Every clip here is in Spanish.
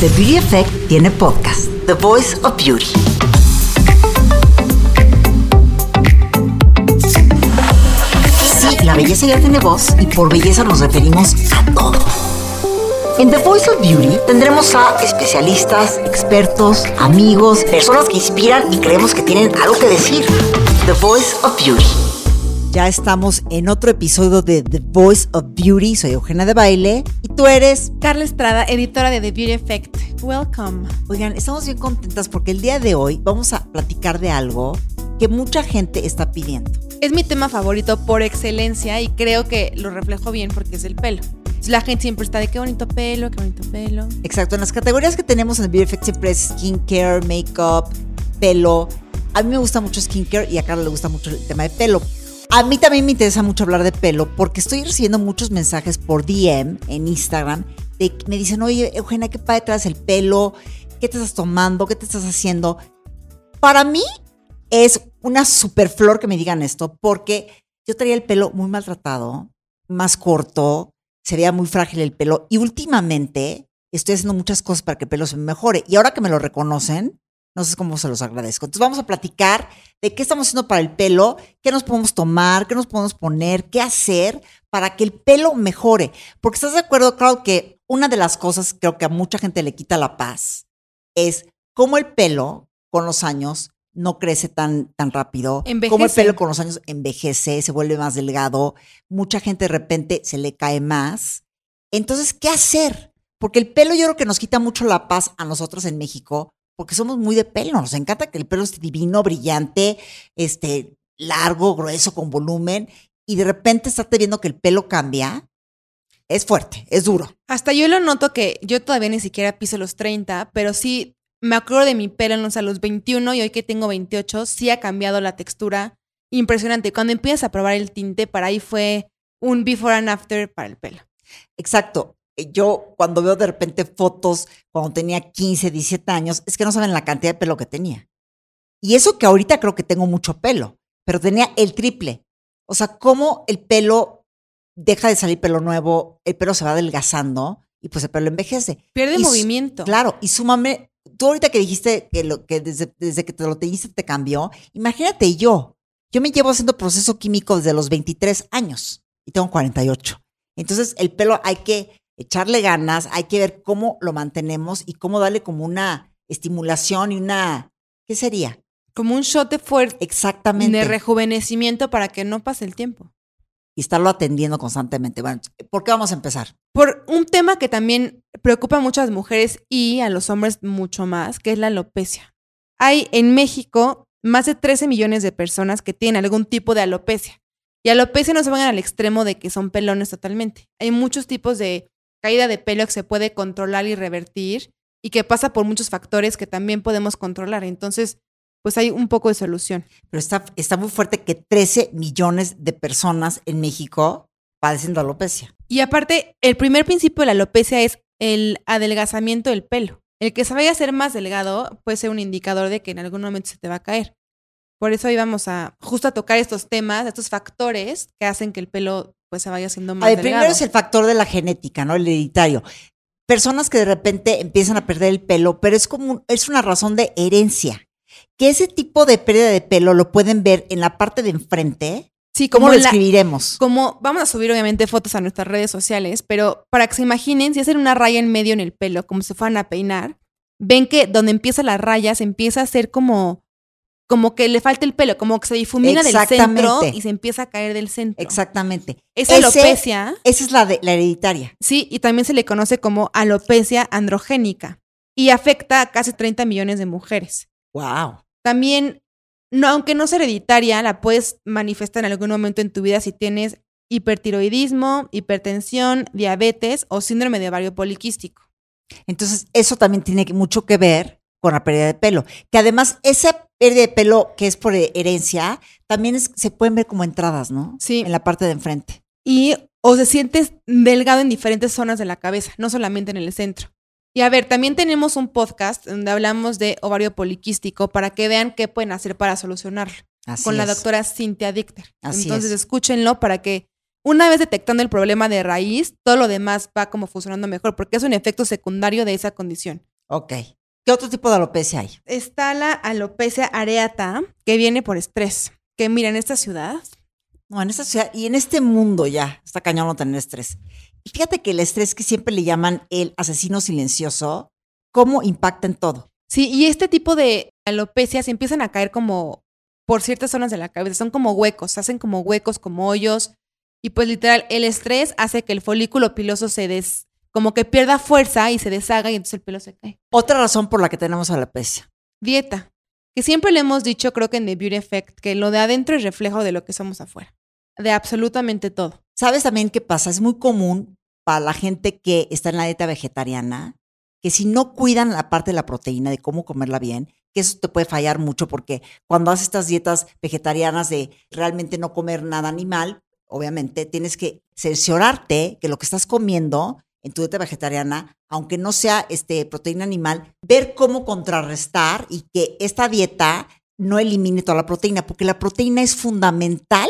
The Beauty Effect tiene podcast, The Voice of Beauty. Sí, la belleza ya tiene voz y por belleza nos referimos a todo. En The Voice of Beauty tendremos a especialistas, expertos, amigos, personas que inspiran y creemos que tienen algo que decir. The Voice of Beauty. Ya estamos en otro episodio de The Voice of Beauty. Soy Eugenia de Baile y tú eres Carla Estrada, editora de The Beauty Effect. Welcome. Oigan, estamos bien contentas porque el día de hoy vamos a platicar de algo que mucha gente está pidiendo. Es mi tema favorito por excelencia y creo que lo reflejo bien porque es el pelo. La gente siempre está de qué bonito pelo, qué bonito pelo. Exacto, en las categorías que tenemos en The Beauty Effect siempre es skincare, makeup, pelo. A mí me gusta mucho skincare y a Carla le gusta mucho el tema de pelo. A mí también me interesa mucho hablar de pelo porque estoy recibiendo muchos mensajes por DM en Instagram de me dicen, oye, Eugenia, qué padre traes el pelo, qué te estás tomando, qué te estás haciendo. Para mí es una super flor que me digan esto porque yo traía el pelo muy maltratado, más corto, se veía muy frágil el pelo y últimamente estoy haciendo muchas cosas para que el pelo se me mejore y ahora que me lo reconocen, no sé cómo se los agradezco. Entonces vamos a platicar de qué estamos haciendo para el pelo, qué nos podemos tomar, qué nos podemos poner, qué hacer para que el pelo mejore. Porque estás de acuerdo, claro, que una de las cosas creo que a mucha gente le quita la paz es cómo el pelo con los años no crece tan, tan rápido. Envejece. Cómo el pelo con los años envejece, se vuelve más delgado. Mucha gente de repente se le cae más. Entonces, ¿qué hacer? Porque el pelo yo creo que nos quita mucho la paz a nosotros en México porque somos muy de pelo, nos encanta que el pelo esté divino, brillante, este, largo, grueso, con volumen, y de repente estás viendo que el pelo cambia, es fuerte, es duro. Hasta yo lo noto que yo todavía ni siquiera piso los 30, pero sí me acuerdo de mi pelo en los, a los 21 y hoy que tengo 28, sí ha cambiado la textura impresionante. Cuando empiezas a probar el tinte, para ahí fue un before and after para el pelo. Exacto. Eh, Yo cuando veo de repente fotos cuando tenía 15, 17 años, es que no saben la cantidad de pelo que tenía. Y eso que ahorita creo que tengo mucho pelo, pero tenía el triple. O sea, cómo el pelo deja de salir pelo nuevo, el pelo se va adelgazando y pues el pelo envejece. Pierde Y movimiento. Claro, y súmame, tú ahorita que dijiste que, lo, que desde, desde que te lo teñiste te cambió, imagínate yo, yo me llevo haciendo proceso químico desde los 23 años y tengo 48. Entonces el pelo hay que echarle ganas, hay que ver cómo lo mantenemos y cómo darle como una estimulación y una, ¿qué sería? Como un shot de fuerte Exactamente. de rejuvenecimiento para que no pase el tiempo. y estarlo atendiendo constantemente. Bueno, ¿por qué vamos a empezar? Por un tema que también preocupa a muchas mujeres y a los hombres mucho más, que es la alopecia. Hay en México más de 13 millones de personas que tienen algún tipo de alopecia. Y alopecia no se van al extremo de que son pelones totalmente. Hay muchos tipos de caída de pelo que se puede controlar y revertir y que pasa por muchos factores que también podemos controlar. Entonces, pues hay un poco de solución. Pero está, está muy fuerte que 13 millones de personas en México padecen de alopecia. Y aparte, el primer principio de la alopecia es el adelgazamiento del pelo. El que se vaya a hacer más delgado puede ser un indicador de que en algún momento se te va a caer. Por eso hoy vamos a justo a tocar estos temas, estos factores que hacen que el pelo pues se vaya haciendo más A ver, delgado. primero es el factor de la genética, ¿no? El hereditario. Personas que de repente empiezan a perder el pelo, pero es como es una razón de herencia. Que ese tipo de pérdida de pelo lo pueden ver en la parte de enfrente. sí, ¿Cómo como lo la- escribiremos? como vamos a subir obviamente fotos a nuestras redes sociales, pero para que se imaginen, si hacen una raya en medio en el pelo, como si fueran a peinar, ven que donde empieza la raya se empieza a hacer como como que le falta el pelo, como que se difumina del centro y se empieza a caer del centro. Exactamente. Esa Ese- alopecia, Esa es la, de, la hereditaria. sí, y también se le conoce como alopecia androgénica y afecta a casi 30 millones de mujeres. Wow. También, no, aunque no sea hereditaria, la puedes manifestar en algún momento en tu vida si tienes hipertiroidismo, hipertensión, diabetes o síndrome de ovario poliquístico. Entonces, eso también tiene mucho que ver con la pérdida de pelo. Que además, esa pérdida de pelo que es por herencia, también es- se pueden ver como entradas, ¿no? Sí. En la parte de enfrente. Y o se sientes delgado en diferentes zonas de la cabeza, no solamente en el centro. Y a ver, también tenemos un podcast donde hablamos de ovario poliquístico para que vean qué pueden hacer para solucionarlo. Así con la doctora Cynthia Dichter. Así Entonces es. escúchenlo para que una vez detectando el problema de raíz, todo lo demás va como funcionando mejor, porque es un efecto secundario de esa condición. Ok. ¿Qué otro tipo de alopecia hay? Está la alopecia areata, que viene por estrés. Que mira, en esta ciudad. No, en esta ciudad y en este mundo ya está cañón no tener estrés. Y fíjate que el estrés que siempre le llaman el asesino silencioso, cómo impacta en todo. Sí, y este tipo de alopecias empiezan a caer como por ciertas zonas de la cabeza. Son como huecos, se hacen como huecos, como hoyos. Y pues literal, el estrés hace que el folículo piloso se des, como que pierda fuerza y se deshaga y entonces el pelo se cae. Otra razón por la que tenemos alopecia. Dieta. Que siempre le hemos dicho, creo que en The Beauty Effect, que lo de adentro es reflejo de lo que somos afuera. De absolutamente todo. ¿Sabes también qué pasa? Es muy común para la gente que está en la dieta vegetariana que si no cuidan la parte de la proteína, de cómo comerla bien, que eso te puede fallar mucho porque cuando haces estas dietas vegetarianas de realmente no comer nada animal, obviamente tienes que cerciorarte que lo que estás comiendo en tu dieta vegetariana, aunque no sea este, proteína animal, ver cómo contrarrestar y que esta dieta no elimine toda la proteína, porque la proteína es fundamental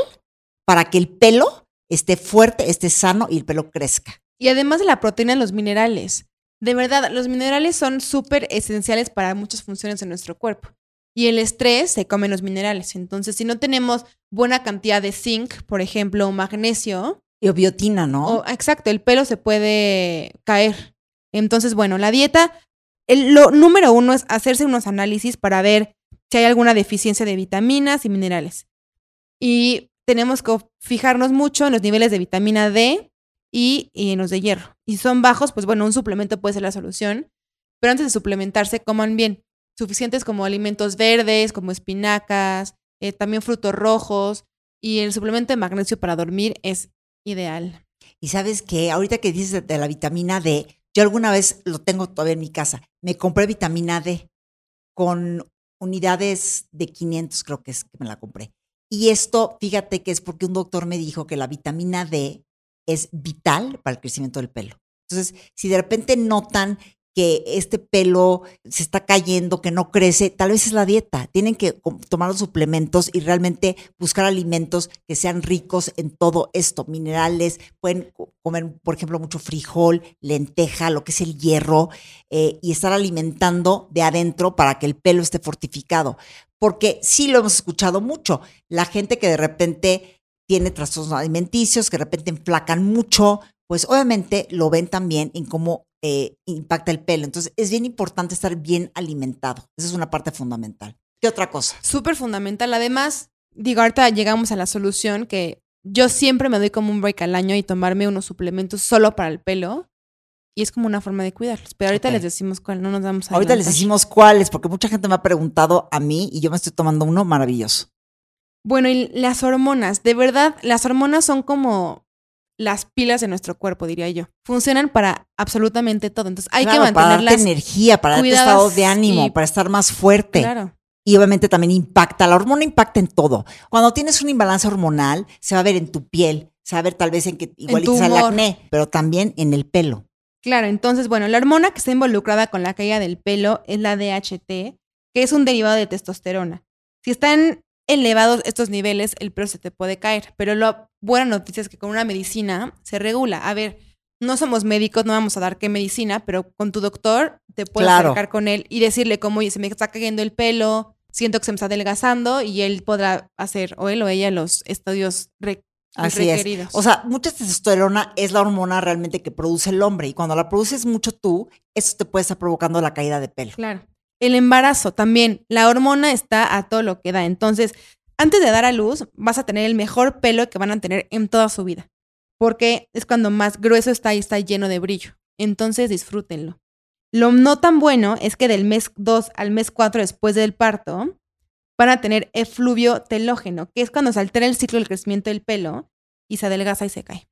para que el pelo esté fuerte, esté sano y el pelo crezca. Y además de la proteína, los minerales. De verdad, los minerales son súper esenciales para muchas funciones de nuestro cuerpo. Y el estrés se come los minerales. Entonces, si no tenemos buena cantidad de zinc, por ejemplo, o magnesio. Y biotina, ¿no? exacto, el pelo se puede caer. Entonces, bueno, la dieta, lo número uno es hacerse unos análisis para ver si hay alguna deficiencia de vitaminas y minerales. Y tenemos que fijarnos mucho en los niveles de vitamina D, y, en los de hierro. Y son bajos, pues bueno, un suplemento puede ser la solución. Pero antes de suplementarse, coman bien. Suficientes como alimentos verdes, como espinacas, eh, también frutos rojos. Y el suplemento de magnesio para dormir es ideal. Y sabes que ahorita que dices de la vitamina D, yo alguna vez lo tengo todavía en mi casa. Me compré vitamina D con unidades de 500, creo que es que me la compré. Y esto, fíjate que es porque un doctor me dijo que la vitamina D es vital para el crecimiento del pelo. Entonces, si de repente notan que este pelo se está cayendo, que no crece, tal vez es la dieta. Tienen que tomar los suplementos y realmente buscar alimentos que sean ricos en todo esto, minerales. Pueden comer, por ejemplo, mucho frijol, lenteja, lo que es el hierro, eh, y estar alimentando de adentro para que el pelo esté fortificado. Porque sí lo hemos escuchado mucho. La gente que de repente tiene trastornos alimenticios, que de repente enflacan mucho, pues obviamente lo ven también en cómo eh, impacta el pelo. Entonces es bien importante estar bien alimentado. Esa es una parte fundamental. ¿Qué otra cosa? Súper fundamental. Además, digo, ahorita llegamos a la solución que yo siempre me doy como un break al año y tomarme unos suplementos solo para el pelo. Y es como una forma de cuidarlos. Pero ahorita les decimos cuál, no nos damos a Ahorita les decimos cuáles, porque mucha gente me ha preguntado a mí y yo me estoy tomando uno maravilloso. Bueno, y las hormonas, de verdad, las hormonas son como las pilas de nuestro cuerpo, diría yo. Funcionan para absolutamente todo. Entonces hay que mantenerlas. Para darte energía, para darte estado de ánimo, para estar más fuerte. Claro. Y obviamente también impacta, la hormona impacta en todo. Cuando tienes un imbalance hormonal, se va a ver en tu piel, se va a ver tal vez en que igual te el acné, pero también en el pelo. Claro, entonces, bueno, la hormona que está involucrada con la caída del pelo es la DHT, que es un derivado de testosterona. Si están elevados estos niveles, el pelo se te puede caer. Pero la buena noticia es que con una medicina se regula. A ver, no somos médicos, no vamos a dar qué medicina, pero con tu doctor te puedes acercar con él y decirle cómo, se me está cayendo el pelo, siento que se me está adelgazando y él podrá hacer, o él o ella, los estudios Así requeridos. Es. O sea, mucha testosterona es la hormona realmente que produce el hombre y cuando la produces mucho tú, eso te puede estar provocando la caída de pelo. Claro. El embarazo también, la hormona está a todo lo que da. Entonces, antes de dar a luz, vas a tener el mejor pelo que van a tener en toda su vida, porque es cuando más grueso está y está lleno de brillo. Entonces, disfrútenlo. Lo no tan bueno es que del mes 2 al mes 4 después del parto, van a tener efluvio telógeno, que es cuando se altera el ciclo del crecimiento del pelo y se adelgaza y se cae.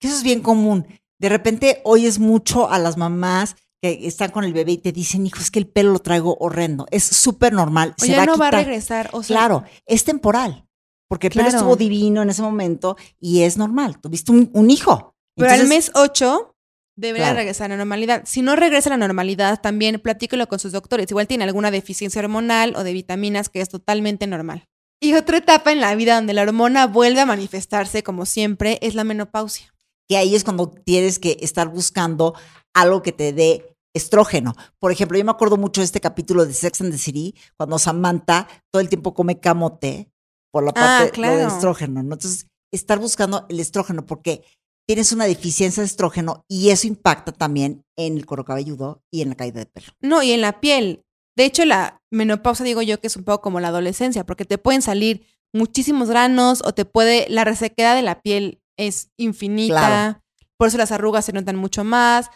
Eso es bien común. De repente oyes mucho a las mamás que están con el bebé y te dicen, hijo, es que el pelo lo traigo horrendo. Es súper normal. O ya no va a regresar. O claro, es temporal. Porque el pelo estuvo divino en ese momento y es normal. Tuviste un, hijo. Pero al mes 8 debería regresar a la normalidad. Si no regresa a la normalidad, también platíquelo con sus doctores. Igual tiene alguna deficiencia hormonal o de vitaminas que es totalmente normal. Y otra etapa en la vida donde la hormona vuelve a manifestarse, como siempre, es la menopausia. Que ahí es cuando tienes que estar buscando algo que te dé estrógeno. Por ejemplo, yo me acuerdo mucho de este capítulo de Sex and the City, cuando Samantha todo el tiempo come camote por la Ah, parte lo del claro. estrógeno, ¿no? Entonces, estar buscando el estrógeno porque tienes una deficiencia de estrógeno y eso impacta también en el cuero cabelludo y en la caída de pelo. No, y en la piel. De hecho, la menopausa digo yo que es un poco como la adolescencia, porque te pueden salir muchísimos granos o te puede, la resequedad de la piel es infinita, Claro. por eso las arrugas se notan mucho más,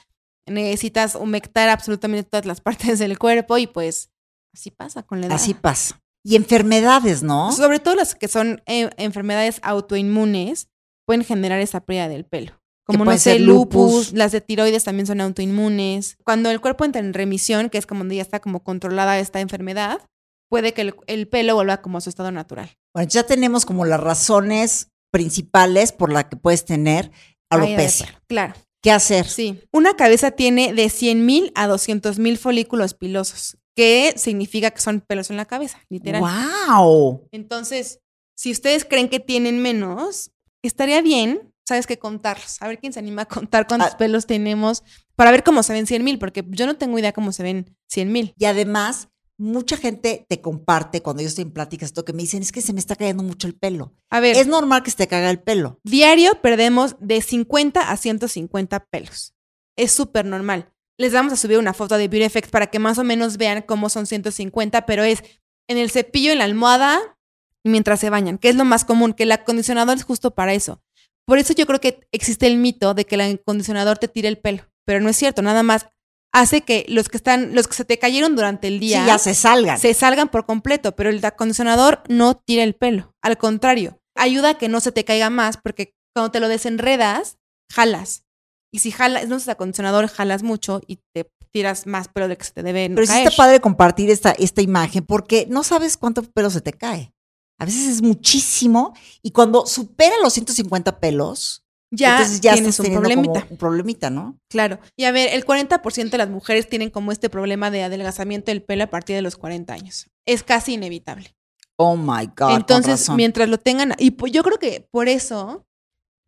necesitas humectar absolutamente todas las partes del cuerpo y pues así pasa con la edad. Así pasa. Y enfermedades, ¿no? Sobre todo las que son eh, enfermedades autoinmunes pueden generar esa pérdida del pelo. Como no sé, lupus, lupus. las de tiroides también son autoinmunes. Cuando el cuerpo entra en remisión, que es como donde ya está como controlada esta enfermedad, puede que el, el pelo vuelva como a su estado natural. Bueno, ya tenemos como las razones principales por las que puedes tener alopecia. Claro, ¿Qué hacer? sí. Una cabeza tiene de 100.000 a 200.000 folículos pilosos, que significa que son pelos en la cabeza, literal. ¡Wow! Entonces, si ustedes creen que tienen menos, estaría bien, ¿sabes qué? Contarlos. A ver quién se anima a contar cuántos Ah. pelos tenemos para ver cómo se ven 100 mil, porque yo no tengo idea cómo se ven 100 mil. Y además, mucha gente te comparte cuando yo estoy en pláticas, esto que me dicen es que se me está cayendo mucho el pelo. A ver, Es normal que se te caiga el pelo. diario perdemos de 50 a 150 pelos. Es súper normal. Les vamos a subir una foto de Beauty Effect para que más o menos vean cómo son 150, pero es en el cepillo, en la almohada mientras se bañan, que es lo más común, que el acondicionador es justo para eso. Por eso yo creo que existe el mito de que el acondicionador te tire el pelo, pero no es cierto, nada más hace que los que están, los que se te cayeron durante el día Sí, ya se salgan. se salgan por completo, pero el acondicionador no tira el pelo. Al contrario, ayuda a que no se te caiga más porque cuando te lo desenredas, jalas. Y si jalas, no es acondicionador, jalas mucho y te tiras más pelo de que se te debe Pero sí caer. está padre compartir esta, esta imagen porque no sabes cuánto pelo se te cae. A veces es muchísimo y cuando supera los 150 pelos, ya, entonces ya tienes un problemita. un problemita, ¿no? Claro. Y a ver, el 40% de las mujeres tienen como este problema de adelgazamiento del pelo a partir de los 40 años. Es casi inevitable. Oh my God. Entonces, mientras lo tengan, y yo creo que por eso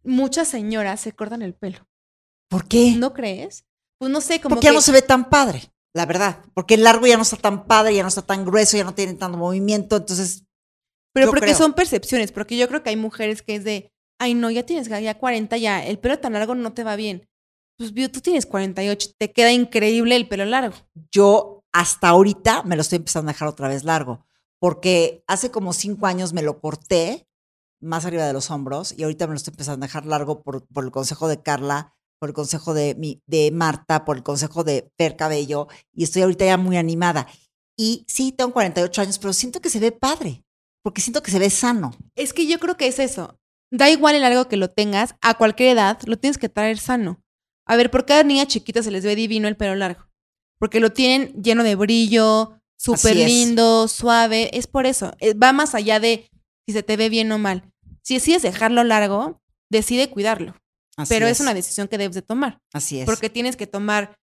muchas señoras se cortan el pelo. ¿Por qué? ¿No crees? Pues no sé, como Porque ya no se ve tan padre, la verdad. Porque el largo ya no está tan padre, ya no está tan grueso, ya no tiene tanto movimiento. Entonces, Pero porque creo. son percepciones, porque yo creo que hay mujeres que es de, ay no, ya tienes ya 40, ya el pelo tan largo no te va bien. Pues tú tienes 48, te queda increíble el pelo largo. yo hasta ahorita me lo estoy empezando a dejar otra vez largo. Porque hace como cinco años me lo corté más arriba de los hombros y ahorita me lo estoy empezando a dejar largo por, por el consejo de Carla, por el consejo de, mi, de Marta, por el consejo de Per Cabello y estoy ahorita ya muy animada. Y sí, tengo 48 años, pero siento que se ve padre, porque siento que se ve sano. Es que yo creo que es eso. Da igual el largo que lo tengas, a cualquier edad, lo tienes que traer sano. A ver, por cada niña chiquita se les ve divino el pelo largo. Porque lo tienen lleno de brillo, súper es. lindo, suave. Es por eso. Eh, Va más allá de si se te ve bien o mal. Si decides dejarlo largo, decide cuidarlo. Así pero es. una decisión que debes de tomar. Así es. Porque tienes que tomar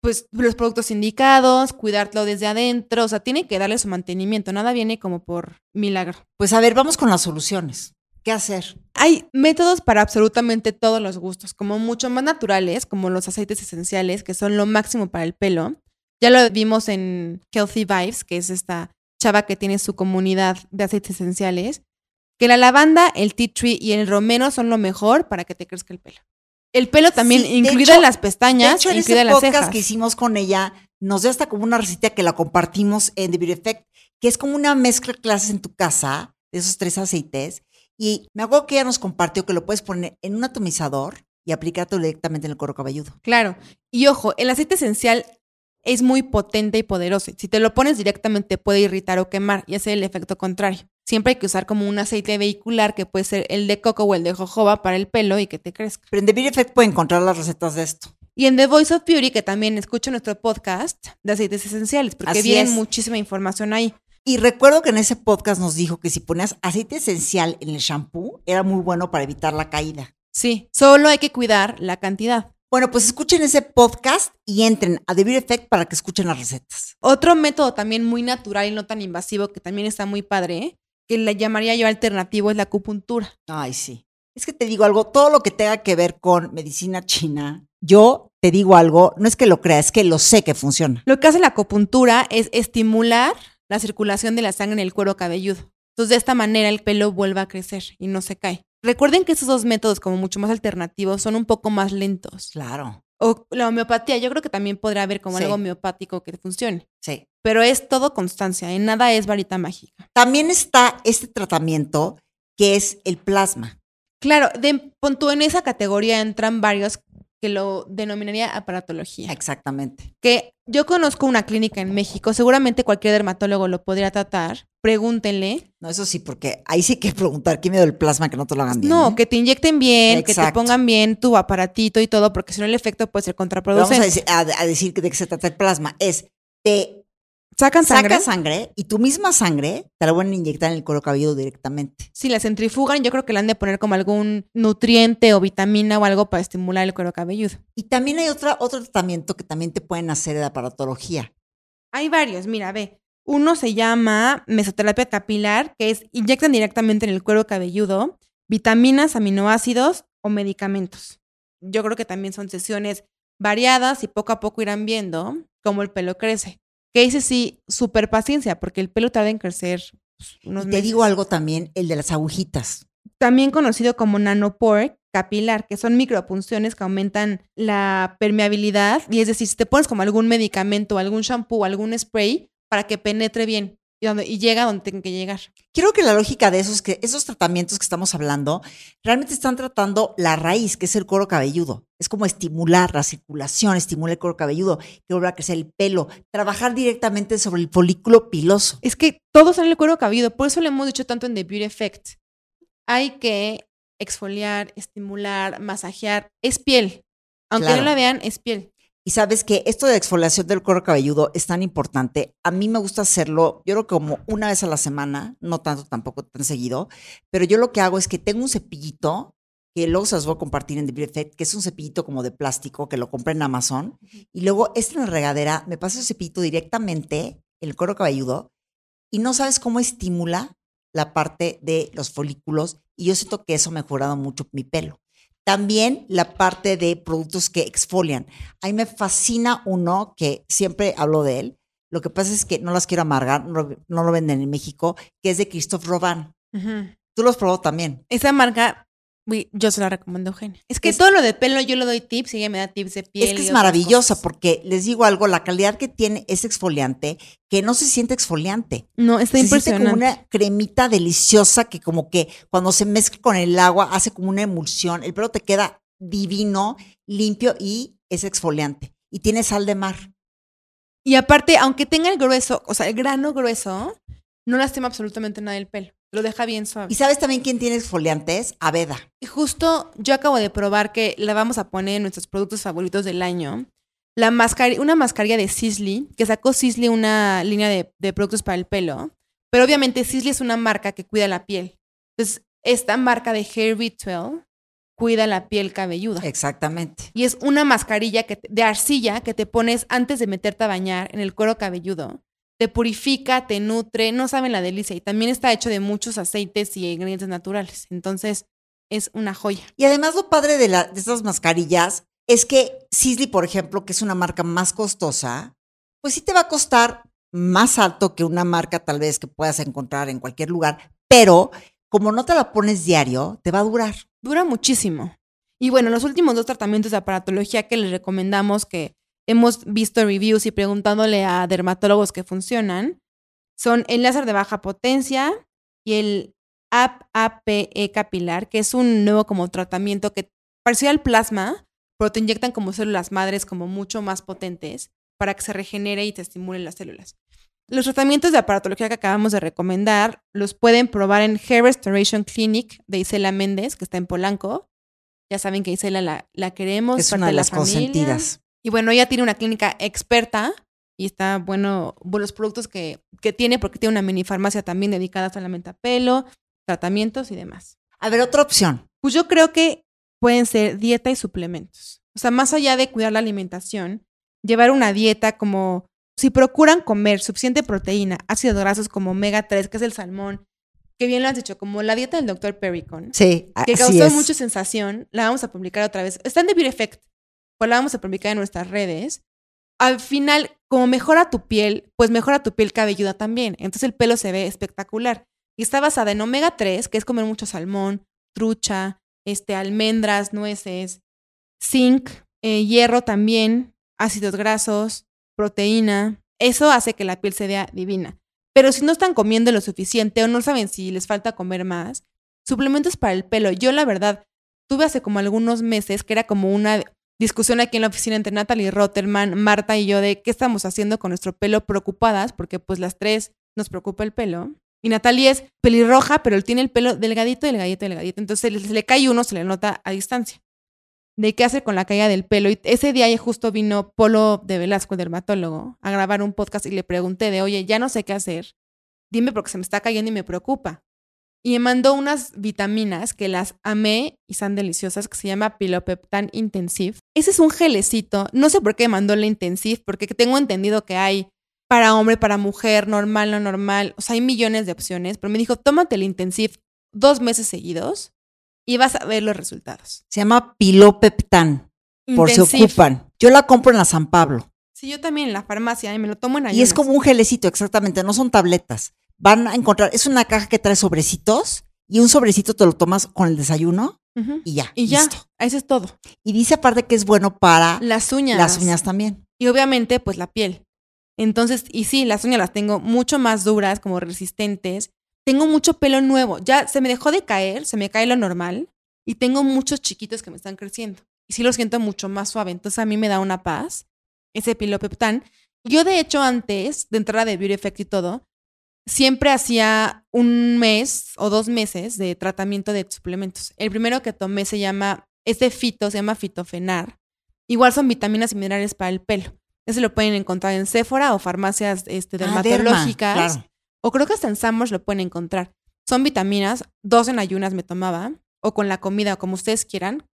pues los productos indicados, cuidarlo desde adentro, o sea, tiene que darle su mantenimiento, nada viene como por milagro. Pues a ver, vamos con las soluciones. ¿Qué hacer? Hay métodos para absolutamente todos los gustos, como mucho más naturales, como los aceites esenciales, que son lo máximo para el pelo. Ya lo vimos en Healthy Vibes, que es esta chava que tiene su comunidad de aceites esenciales, que la lavanda, el tea tree y el romero son lo mejor para que te crezca el pelo. El pelo también, Sí, incluida hecho- las pestañas, De hecho, en incluida ese las podcast cejas. que hicimos con ella, nos dio hasta como una receta que la compartimos en The Beauty Effect, que es como una mezcla de clases en tu casa de esos tres aceites. Y me acuerdo que ella nos compartió que lo puedes poner en un atomizador y aplicártelo directamente en el cuero cabelludo. Claro. Y ojo, el aceite esencial es muy potente y poderoso. Si te lo pones directamente puede irritar o quemar y hacer el efecto contrario. Siempre hay que usar como un aceite vehicular que puede ser el de coco o el de jojoba para el pelo y que te crezca. Pero en The Beauty Effect pueden encontrar las recetas de esto. Y en The Voice of Beauty, que también escucho nuestro podcast de aceites esenciales, porque Así viene es. muchísima información ahí. Y recuerdo que en ese podcast nos dijo que si ponías aceite esencial en el shampoo, era muy bueno para evitar la caída. Sí, solo hay que cuidar la cantidad. Bueno, pues escuchen ese podcast y entren a The Beauty Effect para que escuchen las recetas. Otro método también muy natural y no tan invasivo, que también está muy padre, ¿eh? que le llamaría yo alternativo, es la acupuntura. Ay, sí. Es que te digo algo, todo lo que tenga que ver con medicina china, yo te digo algo, no es que lo crea, es que lo sé que funciona. Lo que hace la acupuntura es estimular la circulación de la sangre en el cuero cabelludo. Entonces, de esta manera el pelo vuelve a crecer y no se cae. Recuerden que esos dos métodos, como mucho más alternativos, son un poco más lentos. Claro. O la homeopatía, yo creo que también podrá haber como Sí. algo homeopático que funcione. Sí. Pero es todo constancia, en nada es varita mágica. También está este tratamiento que es el plasma. Claro, de, en esa categoría entran varios que lo denominaría aparatología. Exactamente. Que yo conozco una clínica en México, seguramente cualquier dermatólogo lo podría tratar. Pregúntenle. No, eso sí, porque ahí sí hay que preguntar qué miedo el plasma que no te lo hagan bien. No, ¿eh? que te inyecten bien, que te pongan bien tu aparatito y todo, porque si no el efecto puede ser Pero Vamos contraproducente. a decir, a- a decir de qué se trata el plasma. Es, te ¿Sacan sangre? sacas sangre y tu misma sangre te la van a inyectar en el cuero cabelludo directamente. Si la centrifugan, yo creo que le han de poner como algún nutriente o vitamina o algo para estimular el cuero cabelludo. Y también hay otra, otro tratamiento que también te pueden hacer de aparatología. Hay varios, mira, ve. Uno se llama mesoterapia capilar, que es inyectan directamente en el cuero cabelludo vitaminas, aminoácidos o medicamentos. Yo creo que también son sesiones variadas y poco a poco irán viendo cómo el pelo crece. Que dice sí, super paciencia, porque el pelo tarda en crecer pues, unos te meses. digo algo también, el de las agujitas. También conocido como nanopore capilar, que son micropunciones que aumentan la permeabilidad. Y es decir, si te pones como algún medicamento, algún shampoo, algún spray, para que penetre bien y, donde, y llega donde tenga que llegar. Creo que la lógica de eso es que esos tratamientos que estamos hablando realmente están tratando la raíz, que es el cuero cabelludo. Es como estimular la circulación, estimular el cuero cabelludo, que vuelva a crecer el pelo, trabajar directamente sobre el folículo piloso. Es que todo sale el cuero cabelludo. Por eso le hemos dicho tanto en The Beauty Effect. Hay que exfoliar, estimular, masajear. Es piel. Aunque Claro. no la vean, es piel. Y sabes que esto de exfoliación del cuero cabelludo es tan importante. A mí me gusta hacerlo, yo creo que como una vez a la semana, no tanto tampoco tan seguido, pero yo lo que hago es que tengo un cepillito que luego se los voy a compartir en The Beauty Effect, que es un cepillito como de plástico que lo compré en Amazon. Y luego este en la regadera me paso el cepillito directamente en el cuero cabelludo y no sabes cómo estimula la parte de los folículos y yo siento que eso ha mejorado mucho mi pelo. También la parte de productos que exfolian. A mí me fascina uno que siempre hablo de él. Lo que pasa es que no las quiero amargar, no, lo- no lo venden en México, que es de Christophe Robin. Tú lo has probado también. Esa marca, yo se la recomiendo, Eugenia. Es que Es- todo lo de pelo yo le doy tips y ella me da tips de piel. Es que es maravillosa cosas. porque les digo algo, la calidad que tiene es exfoliante, que no se siente exfoliante. No, está se siente impresionante. como una cremita deliciosa que como que cuando se mezcla con el agua hace como una emulsión. El pelo te queda divino, limpio y es exfoliante. Y tiene sal de mar. Y aparte, aunque tenga el grueso, o sea, el grano grueso, no lastima absolutamente nada el pelo. Lo deja bien suave. ¿Y sabes también quién tiene exfoliantes? Aveda. Y justo yo acabo de probar que la vamos a poner en nuestros productos favoritos del año. La mascar una mascarilla de Sisley, que sacó Sisley una línea de, de productos para el pelo. Pero obviamente Sisley es una marca que cuida la piel. Entonces, esta marca de Hair Ritual cuida la piel cabelluda. Exactamente. Y es una mascarilla que te- de arcilla que te pones antes de meterte a bañar en el cuero cabelludo. Te purifica, te nutre, no saben la delicia. Y también está hecho de muchos aceites y ingredientes naturales. Entonces, es una joya. Y además lo padre de, la, de estas mascarillas es que Sisley, por ejemplo, que es una marca más costosa, pues sí te va a costar más alto que una marca tal vez que puedas encontrar en cualquier lugar, pero como no te la pones diario, te va a durar. Dura muchísimo. Y bueno, los últimos dos tratamientos de aparatología que les recomendamos que hemos visto reviews y preguntándole a dermatólogos que funcionan son el láser de baja potencia y el APE capilar, que es un nuevo como tratamiento que parecía al plasma, pero te inyectan como células madres como mucho más potentes para que se regenere y te estimulen las células. Los tratamientos de aparatología que acabamos de recomendar los pueden probar en Hair Restoration Clinic de Isela Méndez, que está en Polanco. Ya saben que Isela la, la queremos. Es parte una de la las familia. consentidas. Y bueno, ella tiene una clínica experta y está bueno, bueno, los productos que, que tiene, porque tiene una mini farmacia también dedicada solamente a pelo, tratamientos y demás. A ver, otra opción. Pues yo creo que pueden ser dieta y suplementos. O sea, más allá de cuidar la alimentación, llevar una dieta como si procuran comer suficiente proteína, ácidos grasos como omega 3, que es el salmón, que bien lo has dicho, como la dieta del doctor Perricon, Sí, que causó es. mucha sensación, la vamos a publicar otra vez. Está en The Beauty Effect. Pues la vamos a publicar en nuestras redes. Al final, como mejora tu piel, pues mejora tu piel cabelluda también. Entonces el pelo se ve espectacular. Y está basada en omega 3, que es comer mucho salmón, trucha, este, almendras, nueces, zinc, eh, hierro también, ácidos grasos, proteína. Eso hace que la piel se vea divina. Pero si no están comiendo lo suficiente o no saben si les falta comer más, suplementos para el pelo. Yo la verdad tuve hace como algunos meses que era como una discusión aquí en la oficina entre Natalie Rotterman, Marta y yo de qué estamos haciendo con nuestro pelo preocupadas, porque pues las tres nos preocupa el pelo. Y Natalie es pelirroja, pero él tiene el pelo delgadito, delgadito, delgadito. Entonces se le cae uno, se le nota a distancia. De qué hacer con la caída del pelo. Y ese día justo vino Polo de Velasco, el dermatólogo, a grabar un podcast y le pregunté de, oye, ya no sé qué hacer. Dime porque se me está cayendo y me preocupa. Y me mandó unas vitaminas que las amé y son deliciosas, que se llama Pilopeptan Intensive. Ese es un gelecito. No sé por qué mandó la Intensive, porque tengo entendido que hay para hombre, para mujer, normal, no normal. O sea, hay millones de opciones, pero me dijo, tómate el intensive dos meses seguidos y vas a ver los resultados. Se llama Pilopeptan, por si ocupan. Yo la compro en la San Pablo. Sí, yo también en la farmacia y me lo tomo en ayunas. Y es como un gelecito, exactamente, no son tabletas. Van a encontrar, es una caja que trae sobrecitos y un sobrecito te lo tomas con el desayuno y ya. Y ya, eso es todo. Y dice aparte que es bueno para las uñas. Las uñas también. Y obviamente, pues la piel. Entonces, y sí, las uñas las tengo mucho más duras, como resistentes. Tengo mucho pelo nuevo. Ya se me dejó de caer, se me cae lo normal. Y tengo muchos chiquitos que me están creciendo. Y sí lo siento mucho más suave. Entonces a mí me da una paz ese pilopeptán. Yo, de hecho, antes de entrar a de Beauty Effect y todo, siempre hacía un mes o dos meses de tratamiento de suplementos. El primero que tomé se llama, es de fito, se llama fitofenar. Igual son vitaminas y minerales para el pelo. Ese lo pueden encontrar en Sephora o farmacias este, ah, dermatológicas. O creo que hasta en Summers lo pueden encontrar. Son vitaminas, dos en ayunas me tomaba, o con la comida, como ustedes quieran.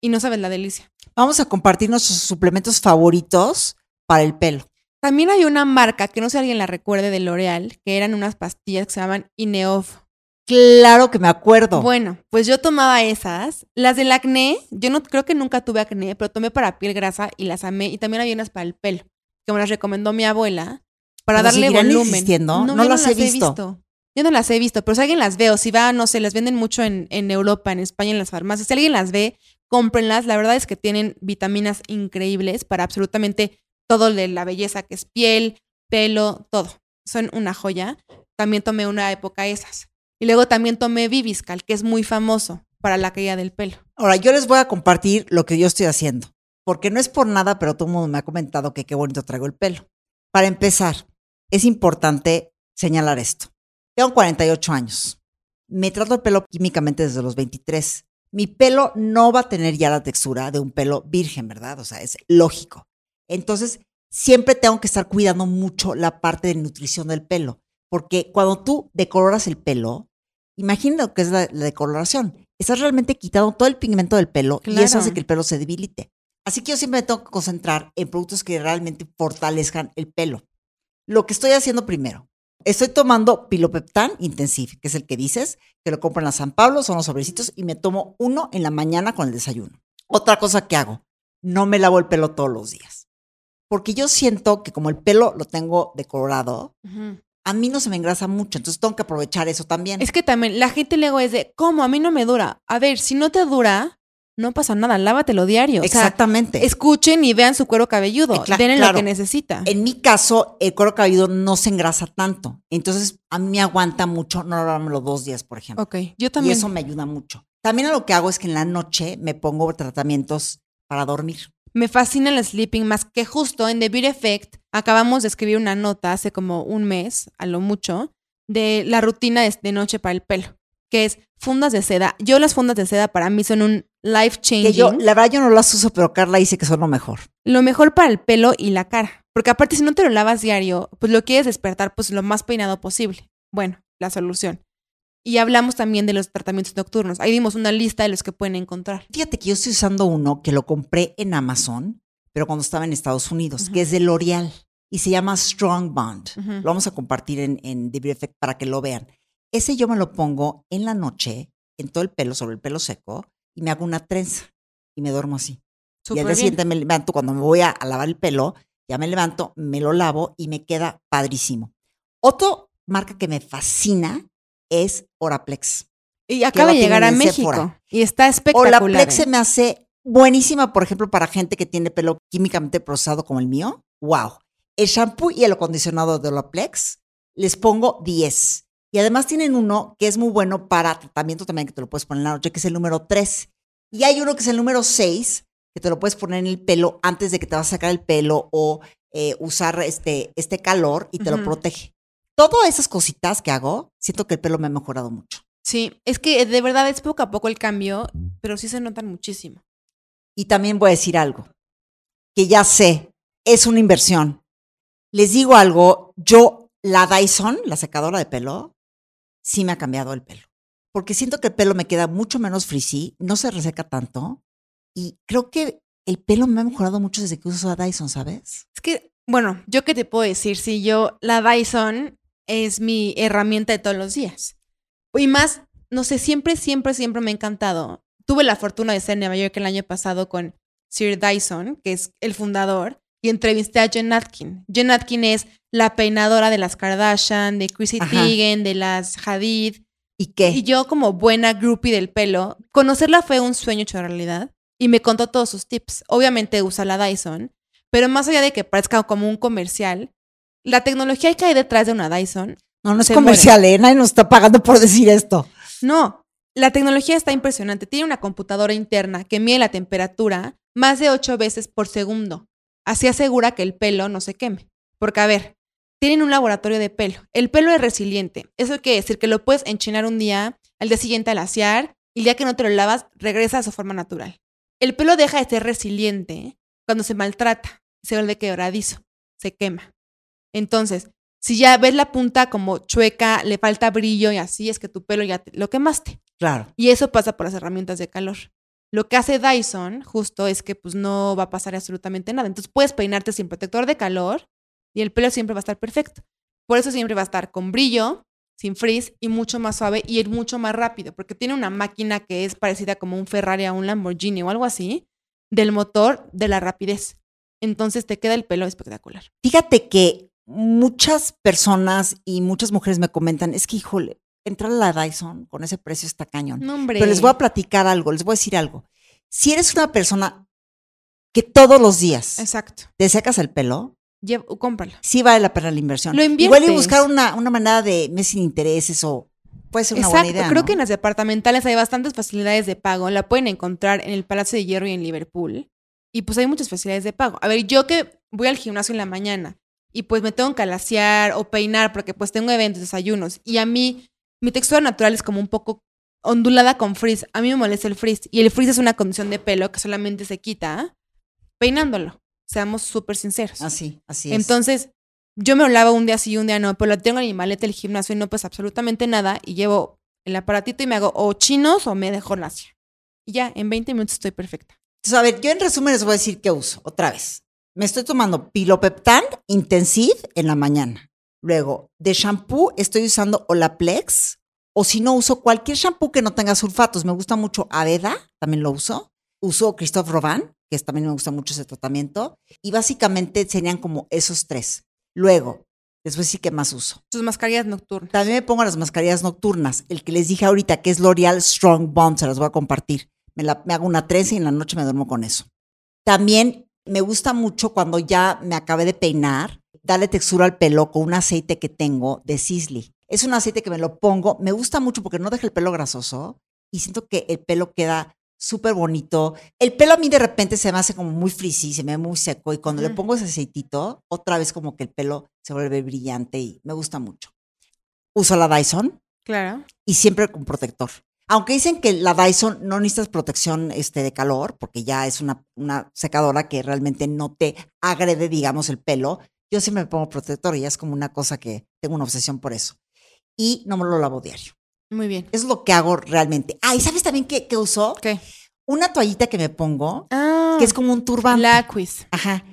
Y no sabes la delicia. Vamos a compartir nuestros suplementos favoritos para el pelo. También hay una marca que no sé si alguien la recuerde de L'Oreal, que eran unas pastillas que se llaman Ineof. Claro que me acuerdo. Bueno, pues yo tomaba esas. Las del acné, yo no creo que nunca tuve acné, pero tomé para piel grasa y las amé. Y también había unas para el pelo, que me las recomendó mi abuela para darle volumen. No, no, las, he, visto. Yo no las he visto, pero si alguien las ve o si va, no sé, las venden mucho en, en Europa, en España, en las farmacias. Si alguien las ve, cómprenlas. La verdad es que tienen vitaminas increíbles para absolutamente todo de la belleza que es piel, pelo, todo. Son una joya. También tomé una época esas. Y luego también tomé Viviscal, que es muy famoso para la caída del pelo. Ahora, yo les voy a compartir lo que yo estoy haciendo, porque no es por nada, pero todo el mundo me ha comentado que qué bonito traigo el pelo. Para empezar, es importante señalar esto. Tengo 48 años. Me trato el pelo químicamente desde los 23. Mi pelo no va a tener ya la textura de un pelo virgen, ¿verdad? O sea, es lógico. Entonces, siempre tengo que estar cuidando mucho la parte de nutrición del pelo. Porque cuando tú decoloras el pelo, imagina lo que es la, decoloración. Estás realmente quitando todo el pigmento del pelo y eso hace que el pelo se debilite. Así que yo siempre me tengo que concentrar en productos que realmente fortalezcan el pelo. Lo que estoy haciendo primero, estoy tomando Pilopeptan Intensive, que es el que dices, que lo compro en la San Pablo, son los sobrecitos, y me tomo uno en la mañana con el desayuno. Otra cosa que hago, no me lavo el pelo todos los días. Porque yo siento que como el pelo lo tengo decolorado, a mí no se me engrasa mucho, entonces tengo que aprovechar eso también. Es que también la gente luego es de, ¿cómo? A mí no me dura. A ver, si no te dura, no pasa nada, lávatelo diario. Exactamente. escuchen y vean su cuero cabelludo, denle lo que necesita. En mi caso, el cuero cabelludo no se engrasa tanto, entonces a mí me aguanta mucho no lavármelo dos días, por ejemplo. Ok, yo también. Y eso me ayuda mucho. También lo que hago es que en la noche me pongo tratamientos para dormir me fascina el sleeping más que justo en The Beauty Effect acabamos de escribir una nota hace como un mes, a lo mucho, de la rutina de noche para el pelo, que es fundas de seda. Yo las fundas de seda para mí son un life changing. Que yo, la verdad yo no las uso, pero Carla dice que son lo mejor. Lo mejor para el pelo y la cara. Porque aparte si no te lo lavas diario, pues lo quieres despertar pues lo más peinado posible. Bueno, la solución. Y hablamos también de los tratamientos nocturnos. Ahí dimos una lista de los que pueden encontrar. Fíjate que yo estoy usando uno que lo compré en Amazon, pero cuando estaba en Estados Unidos, que es de L'Oreal y se llama Strong Bond. Lo vamos a compartir en, en The Effect para que lo vean. Ese yo me lo pongo en la noche, en todo el pelo, sobre el pelo seco, y me hago una trenza y me duermo así. y al día siguiente me levanto, cuando me voy a, a lavar el pelo, ya me levanto, me lo lavo y me queda padrísimo. Otro marca que me fascina es Oraplex. Y acaba de llegar a México. Sephora. Y está espectacular. Olaplex ¿eh? se me hace buenísima, por ejemplo, para gente que tiene pelo químicamente procesado como el mío. Wow. El shampoo y el acondicionador de Olaplex les pongo 10. Y además tienen uno que es muy bueno para tratamiento también, que te lo puedes poner en la noche, que es el número 3. Y hay uno que es el número 6, que te lo puedes poner en el pelo antes de que te vas a sacar el pelo o eh, usar este, este calor y te lo protege. Todas esas cositas que hago, siento que el pelo me ha mejorado mucho. Sí, es que de verdad es poco a poco el cambio, pero sí se notan muchísimo. Y también voy a decir algo, que ya sé, es una inversión. Les digo algo, yo, la Dyson, la secadora de pelo, sí me ha cambiado el pelo. Porque siento que el pelo me queda mucho menos frizzy, no se reseca tanto. Y creo que el pelo me ha mejorado mucho desde que uso la Dyson, ¿sabes? Es que, bueno, yo qué te puedo decir, si yo, la Dyson es mi herramienta de todos los días. Y más, no sé, siempre, siempre, siempre me ha encantado. Tuve la fortuna de ser en Nueva York el año pasado con Sir Dyson, que es el fundador, y entrevisté a Jen Atkin. Jen Atkin es la peinadora de las Kardashian, de Chrissy. Teigen, de las Hadid. ¿Y qué? Y yo, como buena groupie del pelo, conocerla fue un sueño hecho realidad. Y me contó todos sus tips. Obviamente usa la Dyson, pero más allá de que parezca como un comercial, la tecnología que hay detrás de una Dyson, no, no es comercial, ¿eh? Nadie nos está pagando por decir esto. no. La tecnología está impresionante. Tiene una computadora interna que mide la temperatura más de ocho veces por segundo. Así asegura que el pelo no se queme. Porque, a ver, tienen un laboratorio de pelo. El pelo es resiliente. Eso quiere decir que lo puedes enchinar un día, al día siguiente alaciar, y el día que no te lo lavas, regresa a su forma natural. El pelo deja de ser resiliente cuando se maltrata, se vuelve quebradizo, se quema. Entonces, si ya ves la punta como chueca, le falta brillo y así, es que tu pelo ya te- lo quemaste. Claro. Y eso pasa por las herramientas de calor. Lo que hace Dyson justo es que pues no va a pasar absolutamente nada. Entonces puedes peinarte sin protector de calor y el pelo siempre va a estar perfecto. Por eso siempre va a estar con brillo, sin frizz y mucho más suave y es mucho más rápido porque tiene una máquina que es parecida como un Ferrari a un Lamborghini o algo así del motor de la rapidez. Entonces te queda el pelo espectacular. Fíjate que muchas personas y muchas mujeres me comentan, es que, híjole, entrar a la Dyson con ese precio está cañón. No. Pero les voy a platicar algo, les voy a decir algo. Si eres una persona que todos los días Exacto. te secas el pelo, Lleva- cómpralo. sí vale la pena la inversión. Lo Igual y inviertes. buscar una, una manera de mes sin intereses o puede ser una Exacto, buena idea. creo ¿no? que en las departamentales hay bastantes facilidades de pago. La pueden encontrar en el Palacio de Hierro y en Liverpool. Y pues hay muchas facilidades de pago. A ver, yo que voy al gimnasio en la mañana y pues me tengo que alaciar o peinar porque pues tengo eventos, desayunos. Y a mí, mi textura natural es como un poco ondulada con frizz. A mí me molesta el frizz. Y el frizz es una condición de pelo que solamente se quita peinándolo. Seamos súper sinceros. Así, así es. Entonces, yo me lavo un día sí y un día no, pero lo tengo en mi maleta del gimnasio y no pues absolutamente nada y llevo el aparatito y me hago o chinos o me dejo lacia. Y ya, en 20 minutos estoy perfecta. Entonces, a ver, yo en resumen les voy a decir qué uso, otra vez. Me estoy tomando Pilopeptan Intensive en la mañana. Luego, de shampoo estoy usando Olaplex o si no uso cualquier shampoo que no tenga sulfatos. Me gusta mucho Aveda, también lo uso. Uso Christophe Robin, que también me gusta mucho ese tratamiento. Y básicamente serían como esos tres. Luego, a decir qué más uso. Tus mascarillas nocturnas. También me pongo las mascarillas nocturnas. El que les dije ahorita, que es L'Oreal Strong Bond, se las voy a compartir. Me, la- me hago una trenza y en la noche me duermo con eso. También me gusta mucho cuando ya me acabé de peinar, darle textura al pelo con un aceite que tengo de Sisley. Es un aceite que me lo pongo, me gusta mucho porque no deja el pelo grasoso y siento que el pelo queda súper bonito. El pelo a mí de repente se me hace como muy frizzy, se me ve muy seco y cuando le Ujú. pongo ese aceitito, otra vez como que el pelo se vuelve brillante y me gusta mucho. Uso la Dyson Claro. y siempre con protector. Aunque dicen que la Dyson no necesitas protección este, de calor, porque ya es una, una secadora que realmente no te agrede, digamos, el pelo, yo siempre me pongo protector y ya es como una cosa que tengo una obsesión por eso. Y no me lo lavo diario. Muy bien. Eso es lo que hago realmente. Ah, ¿y sabes también qué, qué. Una toallita que me pongo, Ah, que es como un turbante. la quiz. Ajá.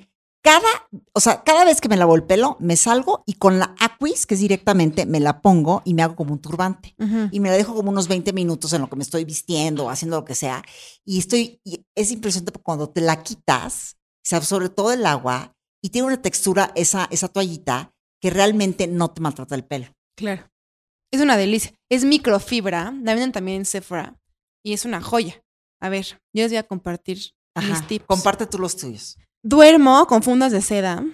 Cada, o sea, cada vez que me lavo el pelo, me salgo y con la Aquis, que es directamente, me la pongo y me hago como un turbante. Y me la dejo como unos 20 minutos en lo que me estoy vistiendo, haciendo lo que sea. Y estoy, y es impresionante porque cuando te la quitas, se absorbe todo el agua y tiene una textura, esa, esa toallita, que realmente no te maltrata el pelo. Claro. Es una delicia. Es microfibra. La venden también en Sephora. Y es una joya. A ver, yo les voy a compartir mis tips. Comparte tú los tuyos. Duermo con fundas de seda.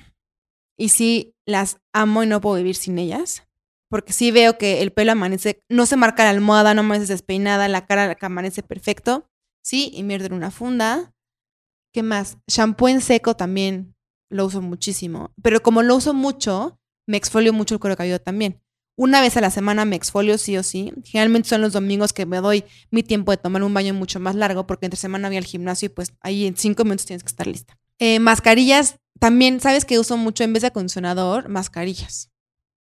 Y sí, las amo y no puedo vivir sin ellas. Porque sí veo que el pelo amanece, no se marca la almohada, no amanece despeinada, la cara que amanece perfecto. Sí, invierto en una funda. ¿Qué más? Shampoo en seco también lo uso muchísimo. Pero como lo uso mucho, me exfolio mucho el cuero cabelludo también. Una vez a la semana me exfolio sí o sí. Generalmente son los domingos que me doy mi tiempo de tomar un baño mucho más largo porque entre semana voy al gimnasio y pues ahí en cinco minutos tienes que estar lista. Eh, mascarillas, también, ¿sabes que uso mucho en vez de acondicionador? Mascarillas.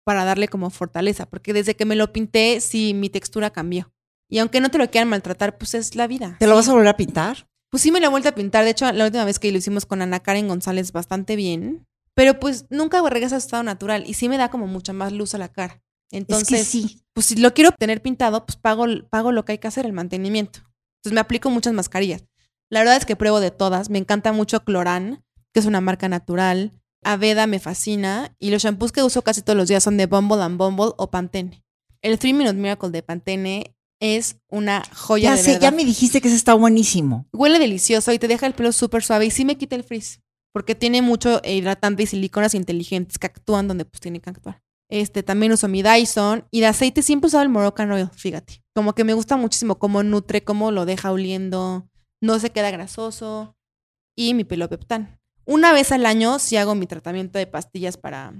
Para darle como fortaleza. Porque desde que me lo pinté, sí, mi textura cambió. Y aunque no te lo quieran maltratar, pues es la vida. ¿Te lo vas a volver a pintar? Pues sí me lo he vuelto a pintar. De hecho, la última vez que lo hicimos con Ana Karen González bastante bien. Pero pues nunca regresa a su estado natural. Y sí me da como mucha más luz a la cara. Entonces, es que sí. pues si lo quiero tener pintado, pues pago, pago lo que hay que hacer, el mantenimiento. Entonces me aplico muchas mascarillas. La verdad es que pruebo de todas. Me encanta mucho Cloran, que es una marca natural. Aveda me fascina. Y los shampoos que uso casi todos los días son de Bumble and Bumble o Pantene. El 3 Minute Miracle de Pantene es una joya Ya de sé, verdad. ya me dijiste que ese está buenísimo. Huele delicioso y te deja el pelo súper suave y sí me quita el frizz. Porque tiene mucho hidratante y siliconas inteligentes que actúan donde pues tienen que actuar. Este, también uso mi Dyson y de aceite siempre usaba el Moroccan Oil, fíjate. Como que me gusta muchísimo cómo nutre, cómo lo deja oliendo, no se queda grasoso y mi pelo Peptan. Una vez al año sí hago mi tratamiento de pastillas para,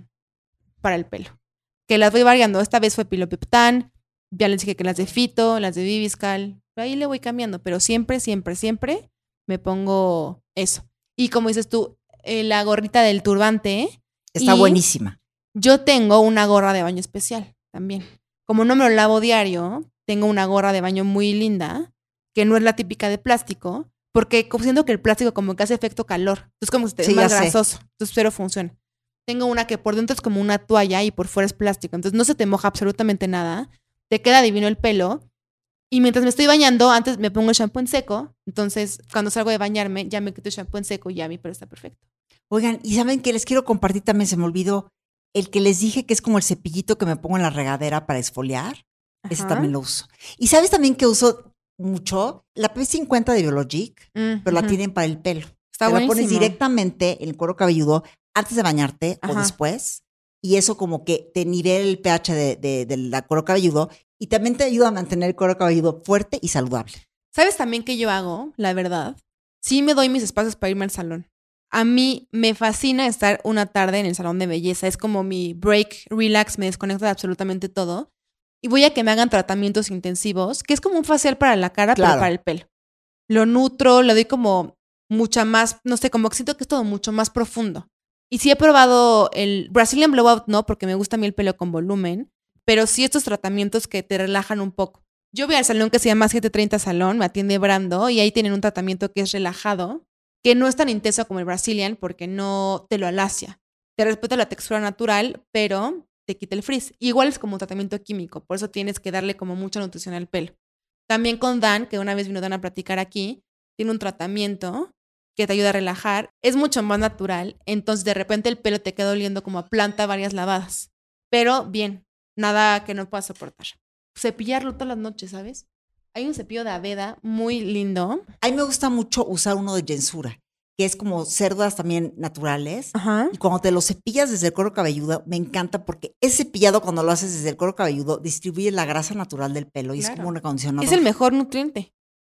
para el pelo. Que las voy variando. Esta vez fue Pilopeptan, ya les dije que las de Fito, las de Viviscal, ahí le voy cambiando, pero siempre, siempre, siempre me pongo eso. Y como dices tú, eh, la gorrita del turbante, Está Y- buenísima. yo tengo una gorra de baño especial también. Como no me lo lavo diario, tengo una gorra de baño muy linda, que no es la típica de plástico, porque siento que el plástico como que hace efecto calor. Entonces como que te Sí, es más ya sé. grasoso. Entonces cero funciona. Tengo una que por dentro es como una toalla y por fuera es plástico. Entonces no se te moja absolutamente nada. Te queda divino el pelo. Y mientras me estoy bañando, antes me pongo el shampoo en seco. Entonces, cuando salgo de bañarme, ya me quito el shampoo en seco y ya mi pelo está perfecto. Oigan, y saben que les quiero compartir también, se me olvidó, el que les dije que es como el cepillito que me pongo en la regadera para esfoliar. Ese también lo uso. Y sabes también que uso mucho la P50 de Biologic, Mm, pero la tienen para el pelo. Está Te la pones buenísimo. directamente en el cuero cabelludo antes de bañarte o después. Y eso como que te nivela el pH de, de, del cuero cabelludo y también te ayuda a mantener el cuero cabelludo fuerte y saludable. ¿Sabes también qué yo hago? La verdad. Sí me doy mis espacios para irme al salón. A mí me fascina estar una tarde en el salón de belleza. Es como mi break, relax, me desconecto de absolutamente todo. Y voy a que me hagan tratamientos intensivos, que es como un facial para la cara, Claro. pero para el pelo. Lo nutro, le doy como mucha más, no sé, como que siento que es todo mucho más profundo. Y sí he probado el Brazilian Blowout, no, porque me gusta a mí el pelo con volumen, pero sí estos tratamientos que te relajan un poco. Yo voy al salón que se llama 730 Salón, me atiende Brando y ahí tienen un tratamiento que es relajado, que no es tan intenso como el Brazilian porque no te lo alacia. Te respeta la textura natural, pero te quita el frizz. Igual es como un tratamiento químico, por eso tienes que darle como mucha nutrición al pelo. También con Dan, que una vez vino Dan a platicar aquí, tiene un tratamiento que te ayuda a relajar. Es mucho más natural, entonces de repente el pelo te queda oliendo como a planta varias lavadas. Pero bien, nada que no puedas soportar. Cepillarlo todas las noches, ¿sabes? Hay un cepillo de Aveda muy lindo. A mí me gusta mucho usar uno de Jensura, que es como cerdas también naturales. Ajá. Y cuando te lo cepillas desde el cuero cabelludo, me encanta porque ese cepillado cuando lo haces desde el cuero cabelludo distribuye la grasa natural del pelo y es como un acondicionador. Es el mejor nutriente,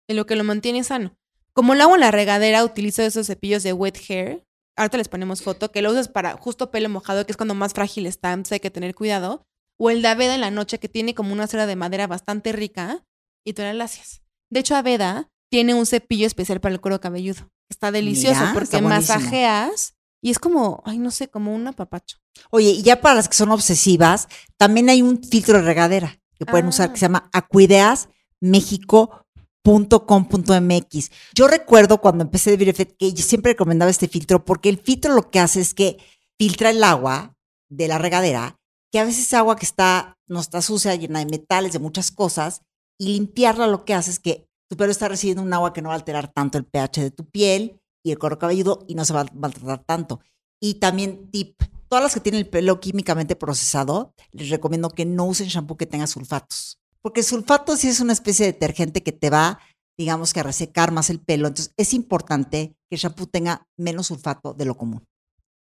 en lo que lo mantiene sano. Como lo hago en la regadera, utilizo esos cepillos de wet hair. Ahorita les ponemos foto, que lo usas para justo pelo mojado, que es cuando más frágil está, entonces hay que tener cuidado. O el de Aveda en la noche, que tiene como una cera de madera bastante rica y tú la lacias. De hecho, Aveda tiene un cepillo especial para el cuero cabelludo. Está delicioso Mira, porque está masajeas y es como, ay, no sé, como un apapacho. Oye, y ya para las que son obsesivas, también hay un filtro de regadera que pueden usar Ah. que se llama Acuideas México .com.mx. Yo recuerdo cuando empecé de Beauty que yo siempre recomendaba este filtro porque el filtro lo que hace es que filtra el agua de la regadera, que a veces es agua que está, no está sucia, llena de metales, de muchas cosas, y limpiarla lo que hace es que tu pelo está recibiendo un agua que no va a alterar tanto el pH de tu piel y el cuero cabelludo y no se va a maltratar tanto. Y también tip, todas las que tienen el pelo químicamente procesado, les recomiendo que no usen shampoo que tenga sulfatos. Porque el sulfato sí es una especie de detergente que te va, digamos que a resecar más el pelo. Entonces es importante que el shampoo tenga menos sulfato de lo común.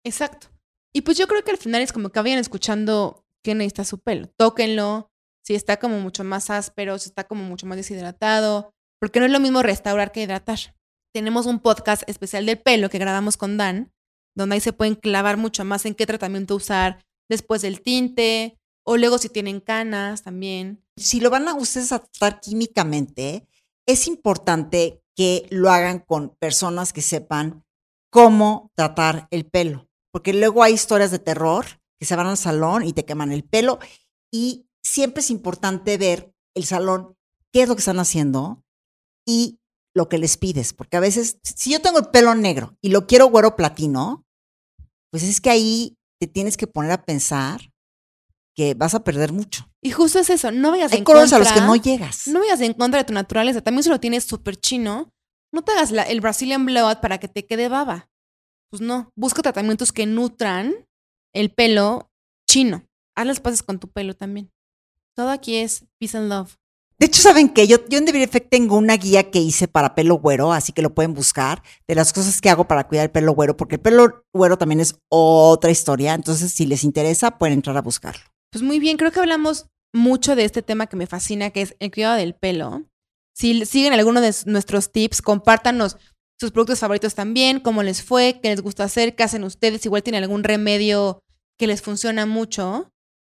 Exacto. Y pues yo creo que al final es como que vayan escuchando qué necesita su pelo. Tóquenlo. Si está como mucho más áspero, si está como mucho más deshidratado. Porque no es lo mismo restaurar que hidratar. Tenemos un podcast especial del pelo que grabamos con Dan, donde ahí se pueden clavar mucho más en qué tratamiento usar después del tinte, o luego si tienen canas también. Si lo van a ustedes a tratar químicamente, es importante que lo hagan con personas que sepan cómo tratar el pelo. Porque luego hay historias de terror que se van al salón y te queman el pelo. Y siempre es importante ver el salón, qué es lo que están haciendo y lo que les pides. Porque a veces, si yo tengo el pelo negro y lo quiero güero platino, pues es que ahí te tienes que poner a pensar que vas a perder mucho. Y justo es eso, no vayas Hay en colores contra. a los que no llegas. No vayas en contra de tu naturaleza. También si lo tienes súper chino, no te hagas la- el Brazilian blowout para que te quede baba. Pues no. Busca tratamientos que nutran el pelo chino. Haz las paces con tu pelo también. Todo aquí es peace and love. De hecho, ¿saben qué? Yo, yo en The Effect tengo una guía que hice para pelo güero, así que lo pueden buscar, de las cosas que hago para cuidar el pelo güero, porque el pelo güero también es otra historia, entonces si les interesa, pueden entrar a buscarlo. Pues muy bien, creo que hablamos mucho de este tema que me fascina, que es el cuidado del pelo. Si siguen alguno de nuestros tips, compártanos sus productos favoritos también, cómo les fue, qué les gusta hacer, qué hacen ustedes, igual tienen algún remedio que les funciona mucho,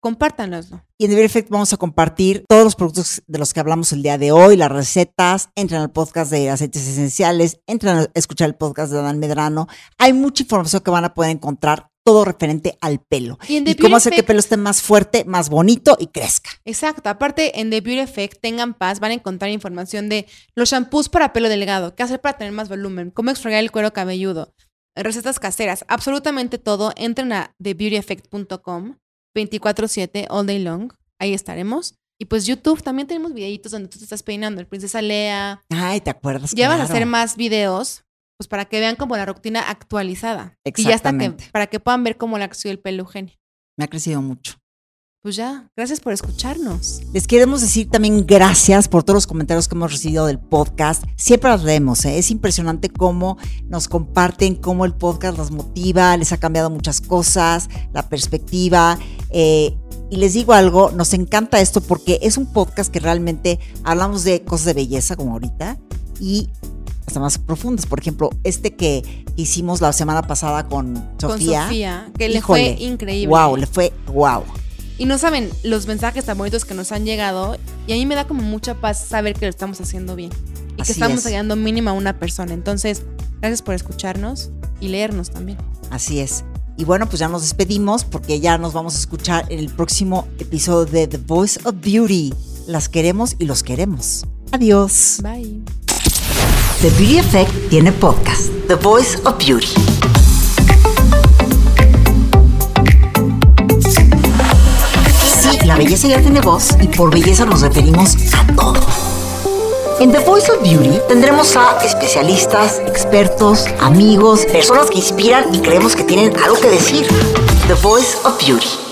compártanoslo. Y en The Beauty Effect vamos a compartir todos los productos de los que hablamos el día de hoy, las recetas, entran al podcast de aceites esenciales, entran a escuchar el podcast de Dan Medrano. Hay mucha información que van a poder encontrar, todo referente al pelo. Y cómo hacer que el pelo esté más fuerte, más bonito y crezca. Exacto. Aparte, en The Beauty Effect, tengan paz, van a encontrar información de los shampoos para pelo delgado, qué hacer para tener más volumen, cómo exfoliar el cuero cabelludo, recetas caseras, absolutamente todo. Entren a thebeautyeffect.com 24/7, all day long. Ahí estaremos. Y pues YouTube, también tenemos videitos donde tú te estás peinando, el Princesa Lea. Ay, ¿te acuerdas? Ya vas a Claro. hacer más videos, pues para que vean como la rutina actualizada. Y ya hasta que, Exactamente. para que puedan ver cómo le ha crecido el pelo Eugenia. Me ha crecido mucho. Pues ya, gracias por escucharnos. Les queremos decir también gracias por todos los comentarios que hemos recibido del podcast. Siempre las leemos, ¿eh? es impresionante cómo nos comparten, cómo el podcast los motiva, les ha cambiado muchas cosas, la perspectiva. eh, y les digo algo, nos encanta esto porque es un podcast que realmente hablamos de cosas de belleza como ahorita y hasta más profundas. Por ejemplo, este que hicimos la semana pasada con Sofía. Con Sofía, que le híjole, fue increíble. Wow, le fue wow. Y no saben los mensajes tan bonitos que nos han llegado. Y a mí me da como mucha paz saber que lo estamos haciendo bien. Y Así que estamos es. ayudando mínimo a una persona. Entonces, gracias por escucharnos y leernos también. Así es. Y bueno, pues ya nos despedimos porque ya nos vamos a escuchar en el próximo episodio de The Voice of Beauty. Las queremos y los queremos. Adiós. Bye. The Beauty Effect tiene podcast. The Voice of Beauty. La belleza ya tiene voz y por belleza nos referimos a todo. En The Voice of Beauty tendremos a especialistas, expertos, amigos, personas que inspiran y creemos que tienen algo que decir. The Voice of Beauty.